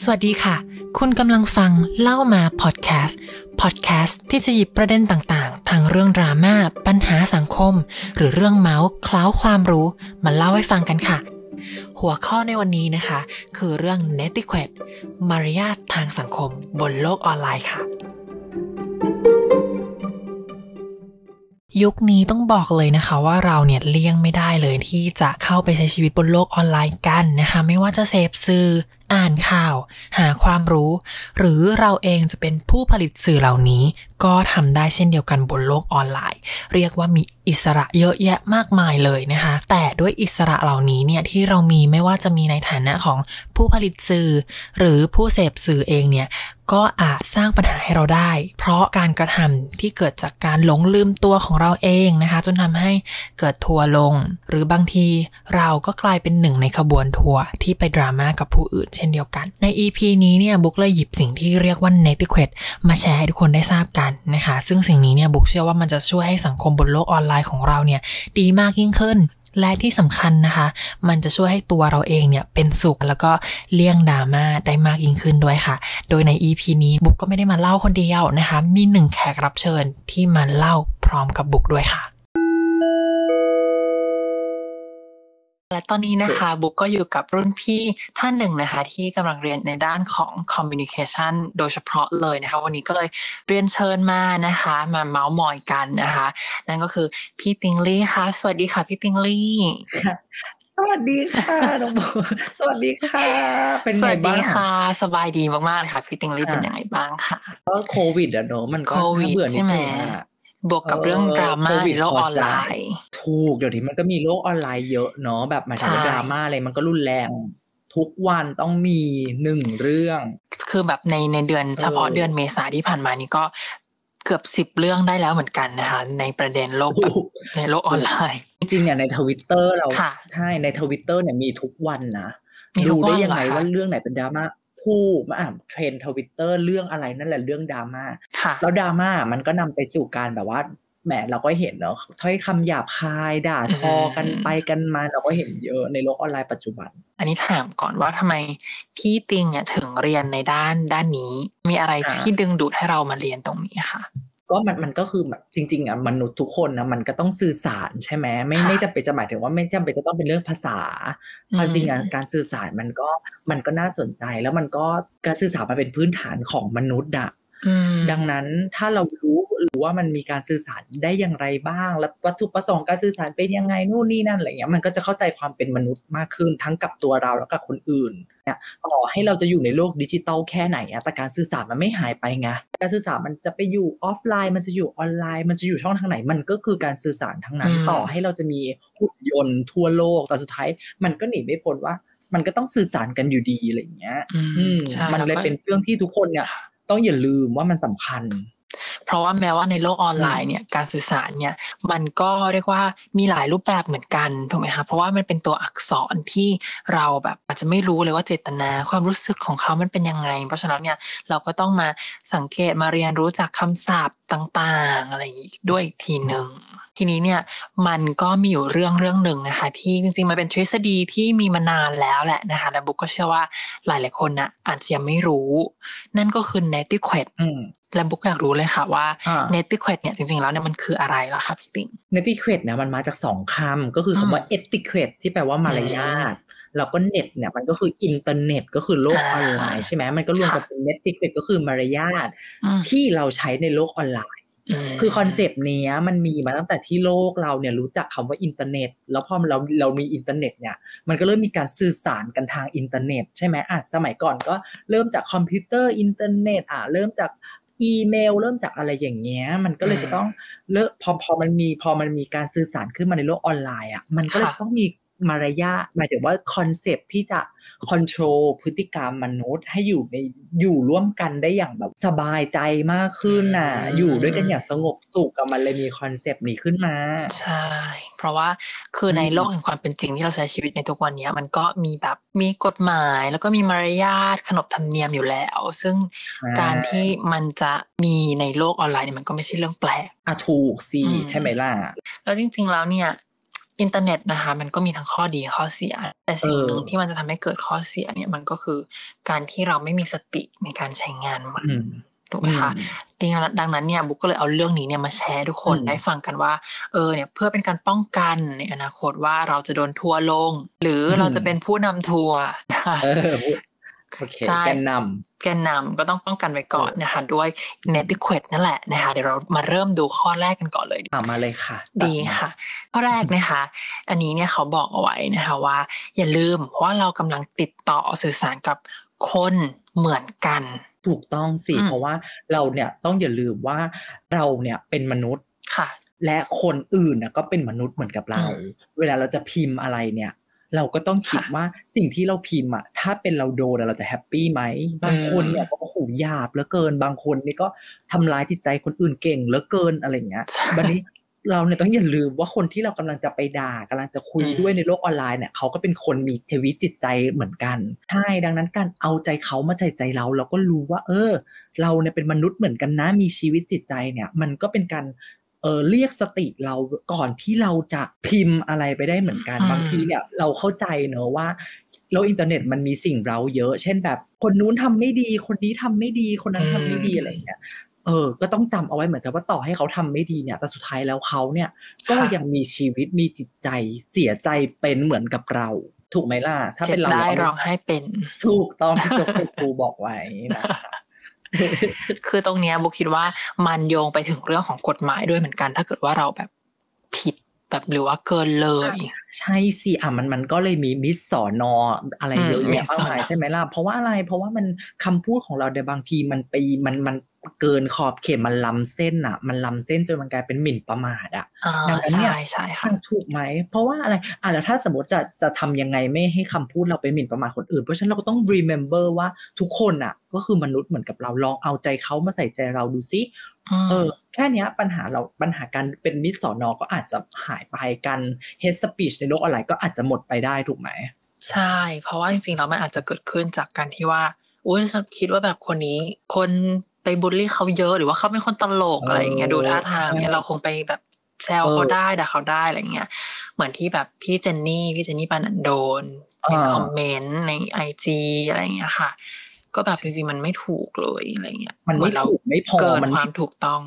สวัสดีค่ะ คุณกำลังฟังเล่ามาพอดแคสต์ พอดแคสต์ที่จะหยิบประเด็นต่างๆ ทางเรื่องดราม่าปัญหาสังคม หรือเรื่องเมาส์คล้าวความรู้มาเล่าให้ฟังกันค่ะ หัวข้อในวันนี้นะคะ คือเรื่อง n e t i q u e t มารยาททางสังคมบนโลกออนไลน์ค่ะ ยุคนี้ต้องบอกเลยนะคะว่าเราเนี่ยเลี่ยงไม่ได้เลยที่จะเข้าไปใช้ชีวิตบนโลกออนไลน์กันนะคะ ไม่ว่าจะเสพสื่อ อ่านข่าว หาความรู้ หรือเราเองจะเป็นผู้ผลิตสื่อเหล่านี้ ก็ทำได้เช่นเดียวกันบนโลกออนไลน์ เรียกว่ามีอิสระเยอะแยะมากมายเลยนะคะ แต่ด้วยอิสระเหล่านี้เนี่ยที่เรามีไม่ว่าจะมีในฐานะของผู้ผลิตสื่อ หรือผู้เสพสื่อเองเนี่ยก็อาจสร้างปัญหาให้เราได้ เพราะการกระทำที่เกิดจากการหลงลืมตัวของเราเองนะคะ จนทำให้เกิดทัวลง หรือบางทีเราก็กลายเป็นหนึ่งในขบวนทัวร์ที่ไปดราม่ากับผู้อื่นเช่นเดียวกัน ใน EP นี้เนี่ยบุ๊กเลยหยิบสิ่งที่เรียกว่า n e t i q u e t มาแชร์ให้ทุกคนได้ทราบกันนะคะ ซึ่งสิ่งนี้เนี่ยบุ๊กเชื่อว่ามันจะช่วยให้สังคมบนโลกออนไลน์ของเราเนี่ยดีมากยิ่งขึ้นและที่สำคัญนะคะ มันจะช่วยให้ตัวเราเองเนี่ยเป็นสุขแล้วก็เลี่ยงดราม่าได้มากยิ่งขึ้นด้วยค่ะ โดยใน EP นี้บุ๊กก็ไม่ได้มาเล่าคนเดียวนะคะ มีหนึ่งแขกรับเชิญที่มาเล่าพร้อมกับบุ๊กด้วยค่ะ และตอนนี้นะคะบุ๊กก็อยู่กับรุ่นพี่ท่านหนึ่งนะคะ ที่กำลังเรียนในด้านของ communication โดยเฉพาะเลยนะคะ วันนี้ก็เลยเรียนเชิญมานะคะ มาเมาส์มอยกันนะคะ นั่นก็คือพี่ติงลี่ค่ะ สวัสดีค่ะพี่ติงลี่สวัสดีค่ะน้องโบสวัสดีค่ะ เป็นสไงวัสบ้าดีงค่ะ สบายดีมากๆเลยค่ะ พี่ติงลี่เป็นยังไงบ้างค่ะก็โควิดอะเนอะมันก็โควิดน่าเบื่อนิใช่ดไหมนึงอะ บวกกับเรื่องดราม่าโควิในดโลกพอออนใจไลน์ถูกเดี๋ยวนี้มันก็มีโลกออนไลน์เยอะเนาะแบบหมายถึงว่าใช่ดราม่าอะไรมันก็รุนแรงทุกวันต้องมีหนึ่งเรื่อง คือแบบในในเดือนเฉพาะเออเดือนเมษาที่ผ่านมานี่ก็เกือบสิบเรื่องได้แล้วเหมือนกันนะคะในประเด็นโลกแบบถูกในโลกออนไลน์ จริงๆเนี่ยในทวิตเตอร์เราค่ะใช่ในทวิตเตอร์เนี่ยมีทุกวันนะมีทุดูกวันได้ยังไงเหรอคะว่าเรื่องไหนเป็นดราม่า ผู้มาอ่านเทรนทวิตเตอร์เรื่องอะไรนั่นแหละเรื่องดราม่าค่ะแล้วดราม่ามันก็นำไปสู่การแบบว่าแหมเราก็เห็นเนาะถ้อยคำหยาบคายด่าทอกันอืมไปกันมาเราก็เห็นเยอะในโลกออนไลน์ปัจจุบัน อันนี้ถามก่อนว่าทำไมพี่ติงเนี่ยถึงเรียนในด้านด้านนี้ มีอะไรอ่าที่ดึงดูดให้เรามาเรียนตรงนี้ค่ะ ก็มันมันก็คือแบบจริงๆอะมนุษย์ทุกคนนะมันก็ต้องสื่อสารใช่ไหมไม่ค่ะไม่จำเป็นจะหมายถึงว่าไม่จำเป็นจะต้องเป็นเรื่องภาษาอืมความจริงอะการสื่อสารมันก็มันก็น่าสนใจแล้วมันก็การสื่อสารมันเป็นพื้นฐานของมนุษย์อะอืม ดังนั้นถ้าเรารู้หรือว่ามันมีการสื่อสารได้อย่างไรบ้าง และวัตถุประสงค์การสื่อสารเป็นยังไงนู่นนี่นั่นอะไรเงี้ยมันก็จะเข้าใจความเป็นมนุษย์มากขึ้นทั้งกับตัวเราแล้วกับคนอื่นเนี่ยต่อให้เราจะอยู่ในโลกดิจิตอลแค่ไหนอะแต่การสื่อสารมันไม่หายไปไงการสื่อสารมันจะไปอยู่ออฟไลน์ มันจะอยู่ออนไลน์ มันจะอยู่ช่องทางไหน มันก็คือการสื่อสารทั้งนั้นอืมต่อให้เราจะมีหุ่นยนต์ทั่วโลกแต่สุดท้ายมันก็หนีไม่พ้นว่า มันก็ต้องสื่อสารกันอยู่ดีอะไรอย่างเงี้ยอืมอืมใช่มันเลยแวก็เป็นเรื่องที่ทุกคนเนี่ย ต้องอย่าลืมว่ามันสำคัญ เพราะว่าแม้ว่าในโลกออนไลน์เนี่ยการสื่อสารเนี่ยมันก็เรียกว่ามีหลายรูปแบบเหมือนกันถูกไหมคะเพราะว่ามันเป็นตัวอักษรที่เราแบบอาจจะไม่รู้เลยว่าเจตนาความรู้สึกของเขามันเป็นยังไง เพราะฉะนั้นเนี่ยเราก็ต้องมาสังเกตมาเรียนรู้จากคำศัพท์ต่าง ๆ อะไรอย่างนี้ด้วยอีกทีหนึ่ง ทีนี้เนี่ยมันก็มีอยู่เรื่องเรื่องหนึ่งนะคะ ที่จริงๆมันเป็นทฤษฎีที่มีมานานแล้วแหละนะคะและบุ๊กก็เชื่อว่าหลายๆคนนะอาจจะยังไม่รู้ นั่นก็คือ netiquette อืมและบุ๊กอยากรู้เลยค่ะว่าอ่า netiquette เนี่ยจริงๆแล้วเนี่ยมันคืออะไรล่ะคะพี่ติงเนติเค t เนี่ยมันมาจากสองคำก็คือคำว่าอืมเอติเค t ที่แปลว่ามารยาทแล้วก็เน็ตเนี่ยมันก็คืออินเทอร์เน็ตก็คือโลกออนไลน์ใช่ไหมมันก็รวมกันค่ะเป็นเนติเค t ก็คือมารยาทอืมที่เราใช้ในโลกออนไลน์ม คือ concept เนี้ยมันมีมาตั้งแต่ที่โลกเราเนี่ยรู้จักคำว่าอินเทอร์เน็ต แล้วพอเราเรามีอินเทอร์เน็ตเนี่ยมันก็เริ่มมีการสื่อสารกันทางอินเทอร์เน็ต ใช่ไหมอะสมัยก่อนก็เริ่มจากคอมพิวเตอร์อินเทอร์เน็ตอะเริ่มจากอีเมล เริ่มจากอะไรอย่างเงี้ย มันก็เลยจะต้องเลิกพอพอมันมีพอมันมีการสื่อสารขึ้นมาในโลกออนไลน์อะมันก็เลยต้องมีมารยาทหมายถึงว่า concept ที่จะ คอนโทรลพฤติกรรมมนุษย์ ให้อยู่ในอยู่ร่วมกันได้อย่างแบบสบายใจมากขึ้นน่ะอืมอยู่ด้วยกันอย่างสงบสุขกับมันเลยมีคอนเซปต์นี้ขึ้นมา ใช่ เพราะว่าคือในอืมโลกแห่งความเป็นจริงที่เราใช้ชีวิตในทุกวันเนี้ยมันก็มีแบบมีกฎหมายแล้วก็มีมารยาทขนบธรรมเนียมอยู่แล้ว ซึ่งการที่มันจะมีในโลกออนไลน์เนี่ยมันก็ไม่ใช่เรื่องแปลกอะถูกสิอืมใช่ไหมล่ะ แล้วจริง ๆ แล้วเนี่ย อินเทอร์เน็ตนะคะ มันก็มีทั้งข้อดีข้อเสีย แต่สิ่งหนึ่งที่มันจะทำให้เกิดข้อเสียเนี่ยมันก็คือการที่เราไม่มีสติในการใช้งานมันอืมถูกไหมคะดังนั้นดังนั้นเนี่ยบุ๊กก็เลยเอาเรื่องนี้เนี่ยมาแชร์ทุกคนอืมได้ฟังกันว่า เออเนี่ยเพื่อเป็นการป้องกันในอนาคตว่าเราจะโดนทัวร์ลง หรือเราจะเป็นผู้นำทัวร์ นะคะเออพูดโอเคใช่แกนนแกนนำก็ต้องป้องกันไว้ก่อนนะคะด้วย Netiquette นั่นแหละนะคะเดี๋ยวเรามาเริ่มดูข้อแรกกันก่อนเลยอ่ามาเลยค่ะ ดีค่ะ ข้อแรกนะคะ อันนี้เนี่ยเขาบอกเอาไว้นะคะว่า อย่าลืมว่าเรากำลังติดต่อสื่อสารกับคนเหมือนกัน ถูกต้องสิอืมเพราะว่าเราเนี่ยต้องอย่าลืมว่าเราเนี่ยเป็นมนุษย์ค่ะ และคนอื่นน่ะก็เป็นมนุษย์เหมือนกับเราอืมเวลาเราจะพิมพ์อะไรเนี่ย เราก็ต้องคิดค่ะว่าสิ่งที่เราพิมพ์อะถ้าเป็นเราโดนอะเราจะแฮปปี้ไหมบางคนเนี่ยก็โอ้โหหยาบเหลือเกิน บางคนนี่ก็ทำร้ายจิตใจคนอื่นเก่งเหลือเกินอะไรอย่างเงี้ยใช่บันนี้เราเนี่ยต้องอย่าลืมว่าคนที่เรากำลังจะไปด่ากำลังจะคุยอืมด้วยในโลกออนไลน์เนี่ยเขาก็เป็นคนมีชีวิตจิตใจเหมือนกันใช่ดังนั้นการเอาใจเขามาใจใจเราเราก็รู้ว่า เออ เราเนี่ยเป็นมนุษย์เหมือนกันนะมีชีวิตจิตใจเนี่ย มันก็เป็นการ เออเรียกสติเราก่อนที่เราจะพิมพ์อะไรไปได้เหมือนกันอืมบางทีเนี่ยเราเข้าใจเนอะว่าโลกอินเทอร์เน็ตมันมีสิ่งเราเยอะ เช่นแบบ คนนู้นทำไม่ดี คนนี้ทำไม่ดีคนนั้นทำไม่ดีอะไรอย่างเงี้ยเออ ก็ต้องจำเอาไว้เหมือนกันว่าต่อให้เขาทำไม่ดีเนี่ย แต่สุดท้ายแล้วเขาเนี่ย ก็ค่ะยังมีชีวิตมีจิตใจเสียใจเป็นเหมือนกับเรา ถูกไหมล่ะ ถ้าเจ็เป็บนเราได้เราร้องให้เป็น ถูกต้องที่เจบครูบอกไว้นะคะ คือตรงเนี้ยบุ๊กคิดว่ามันโยงไปถึงเรื่องของกฎหมายด้วยเหมือนกัน ถ้าเกิดว่าเราแบบผิดแบบหรือว่าเกินเลย ใช่สิอะมันมันก็เลยมีมิสสอนออะไรอืมเยอะมิแยะสสอนอมากมายใช่ไหมล่ะเพราะว่าอะไรเพราะว่ามันคำพูดของเราในบางทีมันไปมันมัน เกินขอบเขตมันล้ำเส้นอะ มันล้ำเส้นจนมันกลายเป็นหมิ่นประมาทอะอ่าดังนั้นเนี่ยใช่ใช่ค่ะอะถูกไหม เพราะว่าอะไรอะแล้วถ้าสมมติจะจะทำยังไงไม่ให้คำพูดเราไปหมิ่นประมาทคนอื่น เพราะฉะนั้นเราก็ต้อง remember ว่าทุกคนอะ ก็คือมนุษย์เหมือนกับเราลองเอาใจเขามาใส่ใจเราดูซิเออแค่เนี้ยปัญหาเราปัญหาการเป็นมิตรสอนอก็อาจจะหายไปกัน hate speech ในโลกออนไลน์ก็อาจจะหมดไปได้ถูกไหมใช่ เพราะว่าจริงๆแล้วมันอาจจะเกิดขึ้นจากการที่ว่า อุ้ยฉันคิดว่าแบบคนนี้ คนไปบูลลี่เขาเยอะหรือว่าเขาเป็นคนตลกเออออะไรอย่างเงี้ยดูท่าทางเนี่ยใช่เราคงไปแบบแซวเออเขาได้ด่าเขาได้อะไรเงี้ย เหมือนที่แบบพี่เจนนี่พี่เจนนี่ปานันโดนเป็นอ่าคอมเมนต์ในไอจีอะไรเงี้ยค่ะ ก็แบบจริงๆมันไม่ถูกเลยอะไรเงี้ยมันเหไม่เราถูกไม่พอเกินมันความถูกต้อง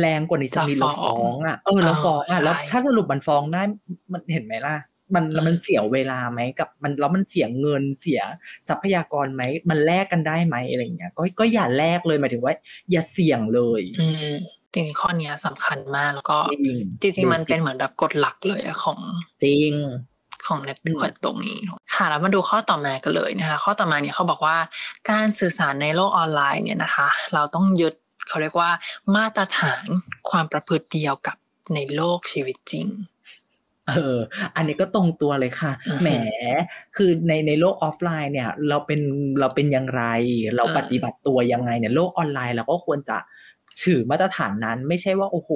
แรงกว่านี้จะมีจะเราฟ้ฟ้อองงอะเออเราฟ้องเออะอแล้วใช่ถ้าสรุปมันฟ้องได้มันเห็นไหมล่ะ มันอืมมันเสียเวลาไหมกับมันแล้วมันเสียเงินเสียทรัพยากรไหมมันแลกกันได้ไหมอะไรอย่างเงี้ยก็ก็อย่าแลกเลยหมายถึงว่า อย่าเสี่ยงเลยอืมจริงๆข้อเนี้ยสำคัญมากแล้วก็จริงจริงๆมันเป็นเหมือนแบบกฎหลักเลยอะของจริงของเน็ตควยตรงนี้เนอะค่ะแล้วมาดูข้อต่อมากันเลยนะคะ ข้อต่อมาเนี่ยเขาบอกว่าการสื่อสารในโลกออนไลน์เนี่ยนะคะ เราต้องยึดเขาเรียกว่ามาตรฐานความประพฤติเดียวกับในโลกชีวิตจริง เออ อันนี้ก็ตรงตัวเลยค่ะอือฮึแหม คือในในโลกออฟไลน์เนี่ย เราเป็นเราเป็นอย่างไร เราอืมปฏิบัติตัวยังไงเนี่ยโลกออนไลน์เราก็ควรจะถือมาตรฐานนั้นไม่ใช่ว่าโอ้โห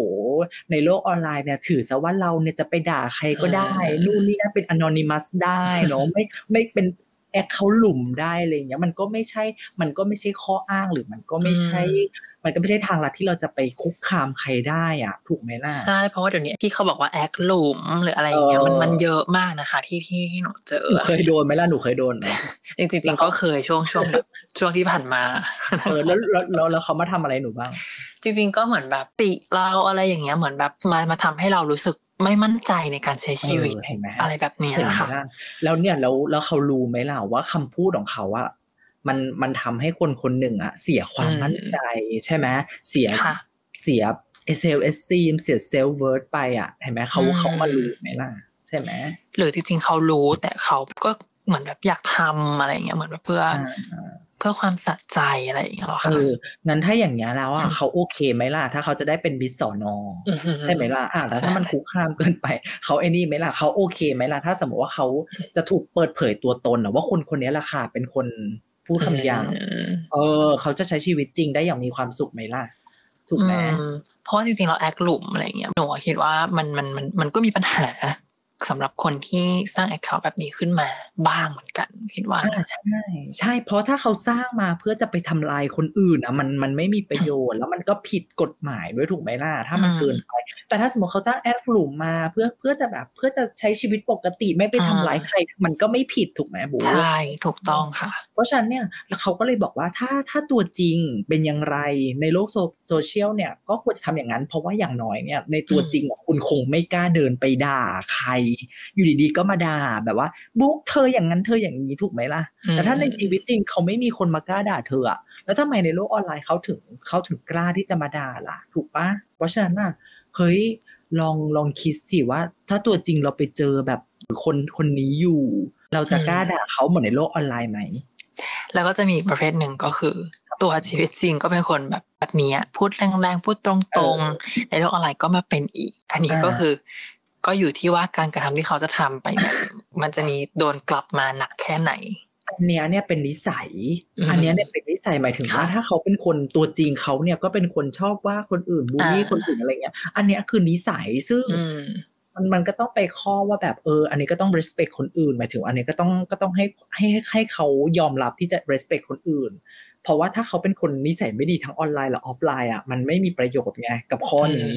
ในโลกออนไลน์เนี่ยถือซะว่าเราเนี่ยจะไปด่าใครก็ได้ นู่นนี่นั่นเป็น anonymous ได้เนาะไม่ไม่เป็น แอคเขาหลุมได้อะไรอย่างเงี้ยมันก็ไม่ใช่ มันก็ไม่ใช่ข้ออ้างหรือมันก็ไม่ใช่ มันก็ไม่ใช่ทางลัดที่เราจะไปคุกคามใครได้อะถูกไหมล่ะใช่เพราะว่าเดี๋ยวนี้ที่เขาบอกว่าแอคหลุมหรืออะไรอย่างเงี้ยมันเออมันเยอะมากนะคะ ที่ที่ที่หนูเจอหนูเคยโดนไหมล่ะหนูเคยโดนไหมจริงๆจริงๆก็เคยช่วงช่วงแบบช่วงที่ผ่านมาเออแล้วแล้วแล้วแล้วเขามาทำอะไรหนูบ้าง จริง ๆ ก็เหมือนแบบติเราอะไรอย่างเงี้ยเหมือนแบบมามาทำให้เรารู้สึก ไม่มั่นใจในการใช้ชีวิตเออเห็นไหมอะไรแบบเนี้ยเห็นไหมค่ะล่ะแล้วเนี่ยแล้วแล้วเขารู้ไหมล่ะว่าคำพูดของเขาอะมันมันทำให้คนคนหนึ่งอะเสียความอืมมั่นใจใช่ไหมเสียค่ะเสียเซลล์เอสตีมเสียเซลล์เวิร์ดไปอะเห็นไหมเขาอืมเขามารู้ไหมล่ะ ใช่ไหมหรือจริงๆเขารู้แต่เขาก็เหมือนแบบอยากทำอะไรอย่างเงี้ยเหมือนแบบเพื่อออ่า เพื่อความสะใจอะไรอย่างเงี้ยหรอเอคะองั้นถ้าอย่างเงี้ยแล้วอะเขาโอเคไหมล่ะ ถ้าเขาจะได้เป็นบิสสอนออือหือใช่ไหมล่ะอะแล้วถ้าใช่มันคุกคามเกินไป เขาไอ้นี่ไหมล่ะเขาโอเคไหมล่ะถ้าสมมติว่าเขาจะถูกเปิดเผยตัวตนนะว่าคนคนนี้แหละค่ะเป็นคนพูดคำหยาบอืมเออ เขาจะใช้ชีวิตจริงได้อย่างมีความสุขไหมล่ะถูกไหมอืมเพราะว่าจริงๆเราแอคหลุมอะไรอย่างเงี้ยหนูอะคิดว่ามันมันมันมันก็มีปัญหา สำหรับคนที่สร้างแอคเคาท์แบบนี้ขึ้นมาบ้างเหมือนกัน คิดว่าอ่าใช่ ใช่ เพราะถ้าเขาสร้างมาเพื่อจะไปทำลายคนอื่นอะมันมันไม่มีประโยชน์ แล้วมันก็ผิดกฎหมายด้วยถูกไหมล่ะถ้ามันอืมเกินไป แต่ถ้าสมมติเขาสร้างแอคหลุมมาเพื่อเพื่อจะแบบเพื่อจะใช้ชีวิตปกติไม่ไปทำร้ายใครมันก็ไม่ผิดถูกไหมบุ๊กใช่ถูกต้องค่ะ เพราะฉะนั้นเนี่ยแล้วเขาก็เลยบอกว่าถ้าถ้าตัวจริงเป็นอย่างไรในโลกโซโซเชียลเนี่ยก็ควรจะทำอย่างนั้น เพราะว่าอย่างน้อยเนี่ยในตัวอืมจริงอะคุณคงไม่กล้าเดินไปด่าใครอยู่ดีๆก็มาด่าแบบว่าบุ๊กเธออย่างนั้นเธออย่างนี้ถูกไหมล่ะ แต่ถ้าในชีวิตจริงเขาไม่มีคนมากล้าด่าเธออะแล้วทำไมในโลกออนไลน์เขาถึงเขาถึงกล้าที่จะมาด่าล่ะ ถูกปะเพราะฉะนั้นน่ะเฮ้ยลองลองคิดสิว่า ถ้าตัวจริงเราไปเจอแบบคนคนนี้อยู่ เราจะกล้าด่าเขาเหมือนในโลกออนไลน์ไหมแล้วก็จะมีอีกประเภทหนึ่งก็คือ ตัวชีวิตจริงก็เป็นคนแบบแบบนี้อะพูดแรงๆ พูดตรงๆ ในโลกออนไลน์ก็มาเป็นอีก อันนี้อ่าก็คือ ก็อยู่ที่ว่าการกระทำที่เขาจะทำไปเนี่ยมันจะมีโดนกลับมาหนักแค่ไหนอันเนี้ยเนี่ยเป็นนิสัยอืมอันเนี้ยเนี่ยเป็นนิสัยหมายถึงว่าค่ะถ้าเขาเป็นคนตัวจริงเขาเนี่ยก็เป็นคนชอบว่าคนอื่นบูลลี่อ่าคนอื่นอะไรเงี้ย อันเนี้ยคือนิสัยซึ่งอืมมันมันก็ต้องไปข้อว่าแบบเออ อันนี้ก็ต้อง respect คนอื่นหมายถึง อันนี้ก็ต้องก็ต้องให้ให้ให้ให้เขายอมรับที่จะ respect คนอื่น เพราะว่าถ้าเขาเป็นคนนิสัยไม่ดีทั้งออนไลน์หรือออฟไลน์อะมันไม่มีประโยชน์ไงกับข้อนี้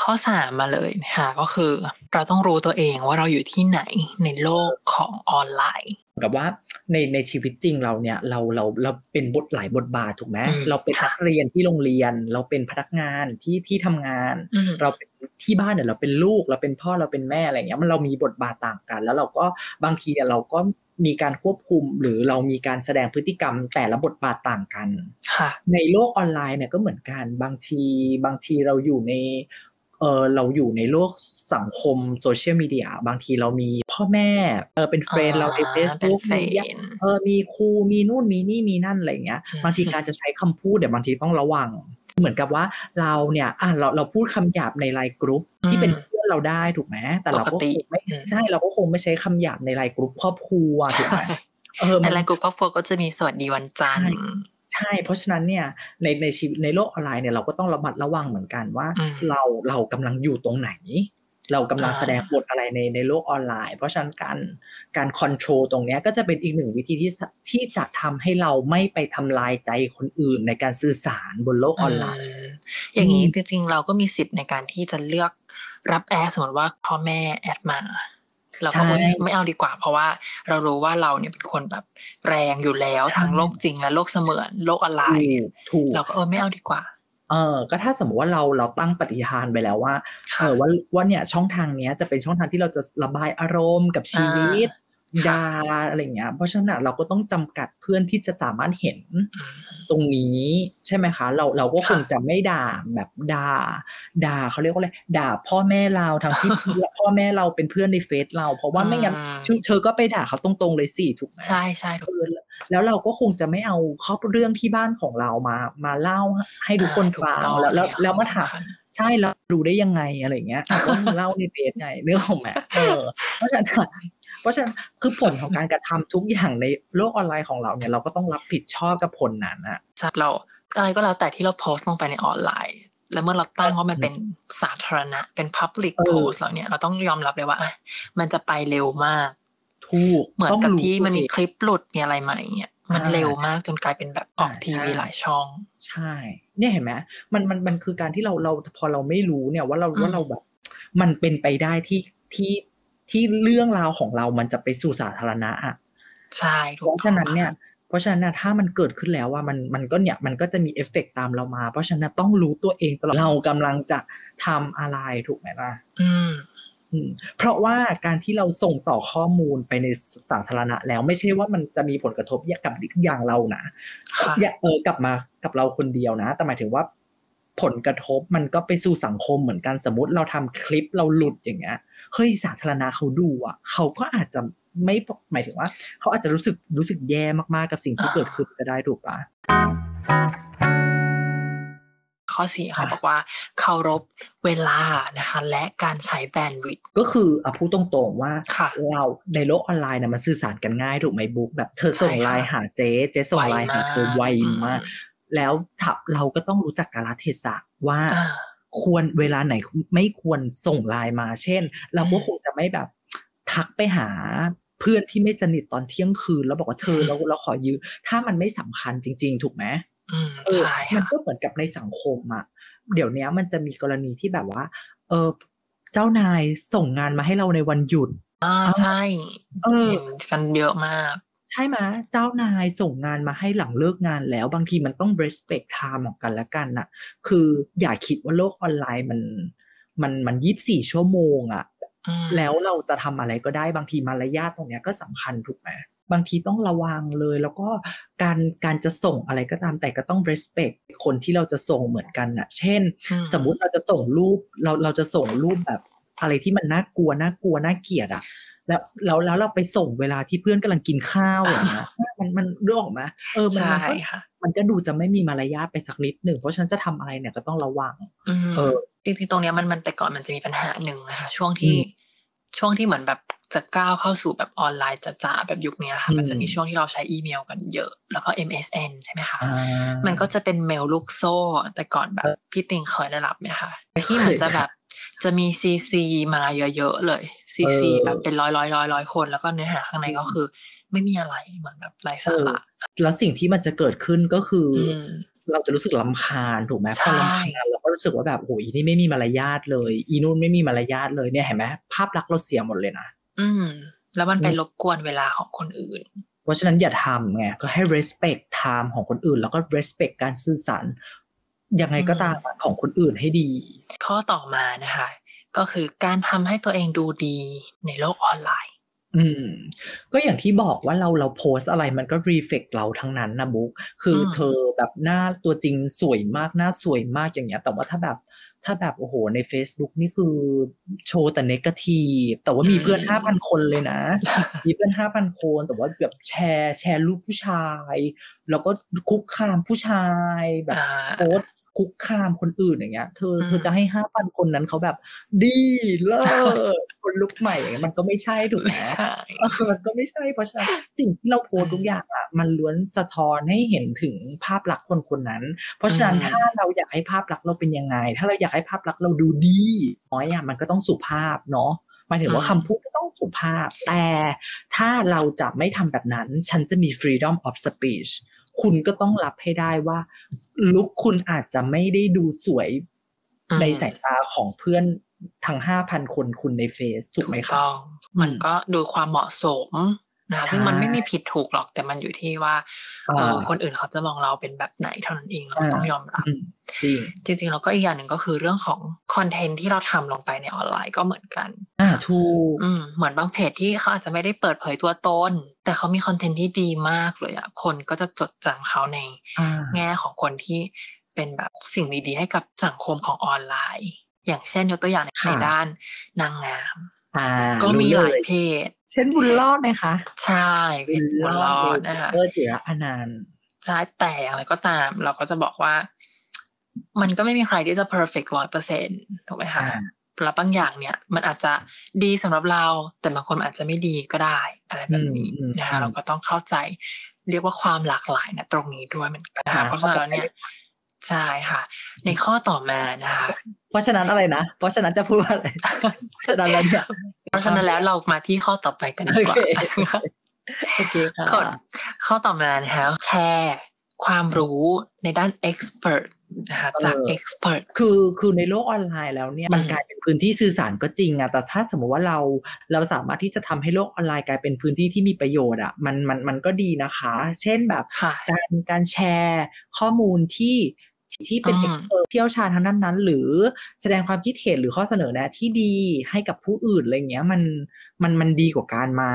ข้อสามมาเลยนะคะก็คือ เราต้องรู้ตัวเองว่าเราอยู่ที่ไหนในโลกของออนไลน์กับว่าในในชีวิตจริงเราเนี่ยเราเราเราเป็นบทหลายบทบาทถูกไหมอืมเราเป็นค่ะนักเรียนที่โรงเรียน เราเป็นพนักงานที่ที่ทำงานอืมเราเป็นที่บ้านเนี่ยเราเป็นลูกเราเป็นพ่อเราเป็นแม่อะไรเงี้ยมันเรามีบทบาทต่างกัน แล้วเราก็บางทีเนี่ยเราก็มีการควบคุมหรือเรามีการแสดงพฤติกรรมแต่ละบทบาทต่างกันค่ะในโลกออนไลน์เนี่ยก็เหมือนกันบางทีบางทีเราอยู่ใน เออเราอยู่ในโลกสังคมโซเชียลมีเดียบางทีเรามีพ่อแม่เออเป็น friend เราในอ่าเฟซบุ๊กมีญาติเป็น friend เออมีครูมีนู่นมีนี่มีนั่นอะไรเงี้ยอืมบางทีการจะใช้คำพูดเดี๋ยวบางทีต้องระวัง เหมือนกับว่าเราเนี่ยอะเราเราพูดคำหยาบใน LINE group ที่เป็นเพื่อนเราได้ถูกไหมแต่เราก็ปกติคงไม่อืมใช่เราก็คงไม่ใช้คำหยาบใน LINE group ครอบครัวถูกไหมเออมันในไลน์กลุ่มครอบครัวก็จะมีสวัสดีวันจันทร์ ใช่ เพราะฉะนั้นเนี่ยในในชีวิตในโลกออนไลน์เนี่ยเราก็ต้องระมัดระวังเหมือนกันว่าอืมเราเรากำลังอยู่ตรงไหน เรากำลังอ่าแสดงบทอะไรในในโลกออนไลน์ เพราะฉะนั้นการการ control ตรงเนี้ยก็จะเป็นอีกหนึ่งวิธีที่สที่จะทำให้เราไม่ไปทำร้ายใจคนอื่นในการสื่อสารบนโลกออนไลน์มอย่างนี้อืมจริงๆ เราก็มีสิทธิ์ในการที่จะเลือกรับ add สมมติว่าพ่อแม่ add มา เราก็ไม่ไม่เอาดีกว่า เพราะว่าเรารู้ว่าเราเนี่ยเป็นคนแบบแรงอยู่แล้วทั้งโลกจริงและโลกเสมือนโลกออนไลน์ถูกถูกเราก็เออไม่เอาดีกว่าเออก็ถ้าสมมติว่าเราเราตั้งปฏิฐานไปแล้วว่าเอค่ะอว่าว่าเนี่ยช่องทางเนี้ยจะเป็นช่องทางที่เราจะระบายอารมณ์กับชีวิตค่ะ ดาอะไรอย่างเงี้ย เพราะฉะนั้นอะเราก็ต้องจำกัดเพื่อนที่จะสามารถเห็นอืมตรงนี้ใช่ไหมคะ เราเราก็คค่ะงจะไม่ด่าแบบด่าด่าเขาเรียกว่าอะไรด่าพ่อแม่เราทั้งที่พ่อแม่เราเป็นเพื่อนในเฟซเรา เพราะว่าไม่งั้นอืมเธอก็ไปด่าเขาตรงๆเลยสิถูกไหมใช่ใช่เออแล้วเราก็คงจะไม่เอาข้อเรื่องที่บ้านของเรามา มาเล่าให้ทุกคนฟังอ่าถูกต้องแล้วแล้วเนี่ยแล้วมาถามสำคัญใช่แล้วรู้ได้ยังไงอะไรอย่างเงี้ยก็มาเล่าในเฟซไงเรื่องของแม่เออเพราะฉะนั้น เพราะฉะนั้นคือผลของการกระทำทุกอย่างในโลกออนไลน์ของเราเนี่ยเราก็ต้องรับผิดชอบกับผลนั้นอะใช่เราอะไรก็แล้วแต่ที่เราโพสต์ลงไปในออนไลน์ แล้วเมื่อเราตั้งว่ามันเป็นสาธารณะ เป็น Public เออ Post แล้วเนี่ยเราต้องยอมรับเลยว่าอะมันจะไปเร็วมากถูกเหมือนต้องกับรู้ที่มันมีตัวเองคลิปหลุดมีอะไรใหม่เนี่ยมันอ่าเร็วมากจนกลายเป็นแบบออกอ่าทีวีใช่หลายช่อง ใช่ เนี่ยเห็นไหมมันมันมันคือการที่เราเราพอเราไม่รู้เนี่ยว่าเราอืมว่าเราแบบ มันเป็นไปได้ที่ที่ ที่เรื่องราวของเรามันจะไปสู่สาธารณะอะใช่ถูเพกราะต้ฉะองนั้นเนี่ยเพราะฉะนั้นน่ะถ้ามันเกิดขึ้นแล้วว่ามันมันก็เนี่ยมันก็จะมีเอฟเฟกต์ตามเรามา เพราะฉะนั้นต้องรู้ตัวเองตลอดเรากำลังจะทำอะไรถูกไหมล่ะอืมอืมเพราะว่าการที่เราส่งต่อข้อมูลไปในสาธารณะแล้วไม่ใช่ว่ามันจะมีผลกระทบกับอย่างเรานะค่ะอย่าเออกลับมากับเราคนเดียวนะ แต่หมายถึงว่าผลกระทบมันก็ไปสู่สังคมเหมือนกันสมมติเราทำคลิปเราหลุดอย่างเงี้ย เฮ้ยสาธารณะเขาดูอะเขาก็อาจจะไม่หมายถึงว่า เขาอาจจะรู้สึกรู้สึกแย่มากๆกับสิ่งที่อ่าเกิดขึ้นก็ได้ถูกปะข้อสี่เขาค่ะบอกว่าเคารพเวลานะคะและการใช้แบนด์วิดต์ก็คืออะพูดตรงๆว่าค่ะเราในโลกออนไลน์นะมันสื่อสารกันง่ายถูกไหมบุ๊กแบบเธอส่งใช่ค่ะไลน์หาเจ๊เจ๊ส่งไลน์หาเธอไวอืมาก แล้วถ้าเราก็ต้องรู้จักกาลเทศะว่าอ่า ควรเวลาไหนไม่ควรส่งไลน์มา เช่น เราก็อืมคงจะไม่แบบทักไปหาเพื่อนที่ไม่สนิทตอนเที่ยงคืน แล้วบอกว่าเธอเราเราขอยืมถ้ามันไม่สำคัญจริง ๆ ถูกไหมอืมเออใช่มันค่ะก็เหมือนกับในสังคมอะเดี๋ยวนี้มันจะมีกรณีที่แบบว่า เออเจ้านายส่งงานมาให้เราในวันหยุดอ่าใช่ เออเห็นกันเยอะมาก ใช่ไหมเจ้านายส่งงานมาให้หลังเลิกงานแล้ว บางทีมันต้อง respect time ของกันและกันน่ะ คืออย่าคิดว่าโลกออนไลน์มันมันมันยี่สิบสี่ชั่วโมงอะอืมแล้วเราจะทำอะไรก็ได้บางทีมารยาทตรงเนี้ยก็สำคัญถูกไหมบางทีต้องระวังเลย แล้วก็การการจะส่งอะไรก็ตามแต่ก็ต้อง respect คนที่เราจะส่งเหมือนกันน่ะเช่นอืมสมมุติเราจะส่งรูปเราเราจะส่งรูปแบบอะไรที่มันน่ากลัวน่ากลัวน่าเกลียดอะ แล้วแล้วแล้วเราไปส่งเวลาที่เพื่อนกำลังกินข้าวอย่างเงี้ยมันมันเรื่องออกไหมเออมันใช่มันก็ค่ะมันก็ดูจะไม่มีมารยาทไปสักนิดหนึ่งเพราะฉะนั้นจะทำอะไรเนี่ยก็ต้องระวังอืมเออจริงๆตรงเนี้ยมันมันแต่ก่อนมันจะมีปัญหาหนึ่งนะคะช่วงที่อืมช่วงที่เหมือนแบบจะก้าวเข้าสู่แบบออนไลน์จ๋าๆแบบยุคเนี้ยค่ะอืมมันจะมีช่วงที่เราใช้อีเมลกันเยอะ แล้วก็ MSN ใช่ไหมคะอ่ามันก็จะเป็นเมลลูกโซ่แต่ก่อนแบบเออพี่ติงเคยได้รับไหมคะไม่เคยที่เหมือนจะแบบ จะมีซีซีมาเยอะๆเลยซีซีเออแบบเป็นร้อยร้อยร้อยร้อยคน แล้วก็เนื้อหาข้างในก็คือ ไม่มีอะไรเหมือนแบบไร้สาระแล้วสิ่งที่มันจะเกิดขึ้นก็คืออมเราจะรู้สึกรำคาญถูกไหมใช่พอรำคาญเราก็รู้สึกว่าแบบโอ้ยนี่ไม่มีมารยาทเลย อีนู่นไม่มีมารยาทเลยเนี่ยเห็นไหมภาพลักษณ์เราเสียหมดเลยนะอืม แล้วมันไปอืมรบกวนเวลาของคนอื่นเพราะฉะนั้นอย่าทำไงก็ให้ respect time ของคนอื่น แล้วก็ respect การสื่อสาร ยังไงก็ตามของคนอื่นให้ดี ข้อต่อมานะคะ ก็คือการทำให้ตัวเองดูดีในโลกออนไลน์ อืม ก็อย่างที่บอกว่าเราเราโพสอะไรมันก็รีเฟกเราทั้งนั้นนะบุ๊กคืออมเธอแบบหน้าตัวจริงสวยมากหน้าสวยมากอย่างเงี้ย แต่ว่าถ้าแบบถ้าแบบโอ้โหใน Facebook นี่คือโชว์แต่เนกาทีฟแต่ว่ามีเพื่อนห้าพันคนเลยนะ มีเพื่อนห้าพันคน แต่ว่าแบบแชร์แชร์รูปผู้ชาย แล้วก็คุกคามผู้ชายแบบอ่าโพสต์ คุกคามคนอื่นอย่างเงี้ย เธออืมเธอจะให้ห้าพันคนนั้นเขาแบบ ดีเลิศคนลุกใหม่อย่างเงี้ยมันก็ไม่ใช่ถูกไหมไม่ใช่เออมันก็ไม่ใช่เพราะฉะนั้นสิ่งที่เราโพสต์ทุกอย่างอะมันล้วนสะท้อนให้เห็นถึงภาพลักษณ์คนคนนั้น เพราะฉะนั้นอืมถ้าเราอยากให้ภาพลักษณ์เราเป็นยังไง ถ้าเราอยากให้ภาพลักษณ์เราดูดีน้อยอะมันก็ต้องสุภาพเนาะหมายถึงว่าคำพูดก็ต้องสุภาพ แต่ถ้าเราจะไม่ทำแบบนั้น ฉันจะมี freedom of speech คุณก็ต้องรับให้ได้ว่าลุคคุณอาจจะไม่ได้ดูสวยอืมในสายตาของเพื่อนทั้งห้าพันคนคุณในเฟซถูกไหมถูกคะต้องมันอืมก็ดูความเหมาะสม นะคะใช่ซึ่งมันไม่มีผิดถูกหรอกแต่มันอยู่ที่ว่าเอออ่าคนอื่นเขาจะมองเราเป็นแบบไหนเท่านั้นเองเราก็อ่าต้องยอมรับอืมจริงจริงๆแล้วก็อีกอย่างหนึ่งก็คือเรื่องของคอนเทนต์ที่เราทำลงไปในออนไลน์ก็เหมือนกันอ่าถูกอืมเหมือนบางเพจที่เขาอาจจะไม่ได้เปิดเผยตัวตน แต่เขามีคอนเทนต์ที่ดีมากเลยอะคนก็จะจดจำเขาในอ่าแง่ของคนที่เป็นแบบสิ่งดีๆให้กับสังคมของออนไลน์ อย่างเช่นยกตัวอย่างในค่ะด้านนางงามอ่าก็มีหลายรู้เพจ เช่นบุญรอดนะคะ ใช่เพจบุญรอดนะคะเออจิระอนันต์ใช่แต่อย่างไรก็ตาม เราก็จะบอกว่า มันก็ไม่มีใครที่จะ perfect ร้อยเปอร์เซ็นถูกไหมคะอ่าแล้วบางอย่างเนี่ย มันอาจจะดีสำหรับเรา แต่บางคนอาจจะไม่ดีก็ได้ อะไรแบบนี้อืมอืมนะคะอืมเราก็ต้องเข้าใจ เรียกว่าความหลากหลายนะตรงนี้ด้วยเหมือนกันนะคะอ่าเพราะฉะนั้นแล้วเนี่ยใช่ค่ะ ในข้อต่อมานะคะเพราะฉะนั้นอะไรนะเพราะฉะนั้นจะพูดว่าอะไรเพราะฉะนั้นแล้วเนี่ย เพราะฉะนั้นแล้วเรามาที่ข้อต่อไปกันดีกว่าโอเคโอเคค่ะข้อข้อต่อมานะคะแชร์ความรู้ในด้าน expert นะคะจากเออ expert คือคือในโลกออนไลน์แล้วเนี่ยมันอืมกลายเป็นพื้นที่สื่อสารก็จริงอะแต่ถ้าสมมติว่าเราเราสามารถที่จะทำให้โลกออนไลน์กลายเป็นพื้นที่ที่มีประโยชน์อะมันมันมันก็ดีนะคะ เช่นแบบค่ะการการแชร์ข้อมูลที่ ที่เป็นอืมเอ็กซ์เพรสเชี่ยวชาญทางนั้นนั้น หรือแสดงความคิดเห็นหรือข้อเสนอแนะที่ดีให้กับผู้อื่นอะไรเงี้ยมันมันมันดีกว่าการมา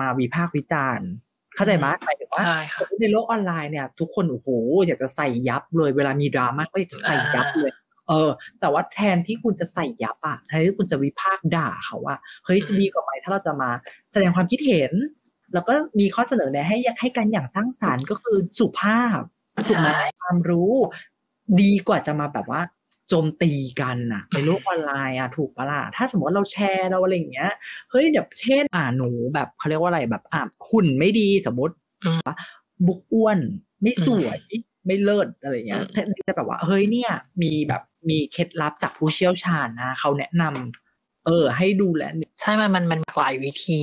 มาวิพากษ์วิจารณ์เข้าใจไหมหมายถึงว่าใช่ค่ะในโลกออนไลน์เนี่ย ทุกคนโอ้โหอยากจะใส่ยับเลยเวลามีดราม่าก็อยากจะใส่ยับเลย เออ แต่ว่าแทนที่คุณจะใส่ยับอะแทนที่คุณจะวิพากษ์ด่าเขาว่าเฮ้ยจะดีกว่าไหมถ้าเราจะมาแสดงความคิดเห็น แล้วก็มีข้อเสนอแนะให้ให้กันอย่างสร้างสรรค์ก็คือสุภาพถูกไหมใช่ความรู้ ดีกว่าจะมาแบบว่าโจมตีกันน่ะในโลกออนไลน์อะถูกปะล่ะถ้าสมมติว่าเราแชร์เราอะไรอย่างเงี้ยเฮ้ยแบบเช่นอ่าหนูแบบเขาเรียกว่าอะไรแบบอะหุ่นไม่ดีสมมติอืมบุกอ้วนไม่สวยไม่เลิศอะไรอย่างเงี้ยอืมแทนที่จะแบบว่าเฮ้ยเนี่ยมีแบบมีเคล็ดลับจากผู้เชี่ยวชาญนะเขาแนะนำเอเออ ให้ดูแลใช่มันมันมันหลายวิธี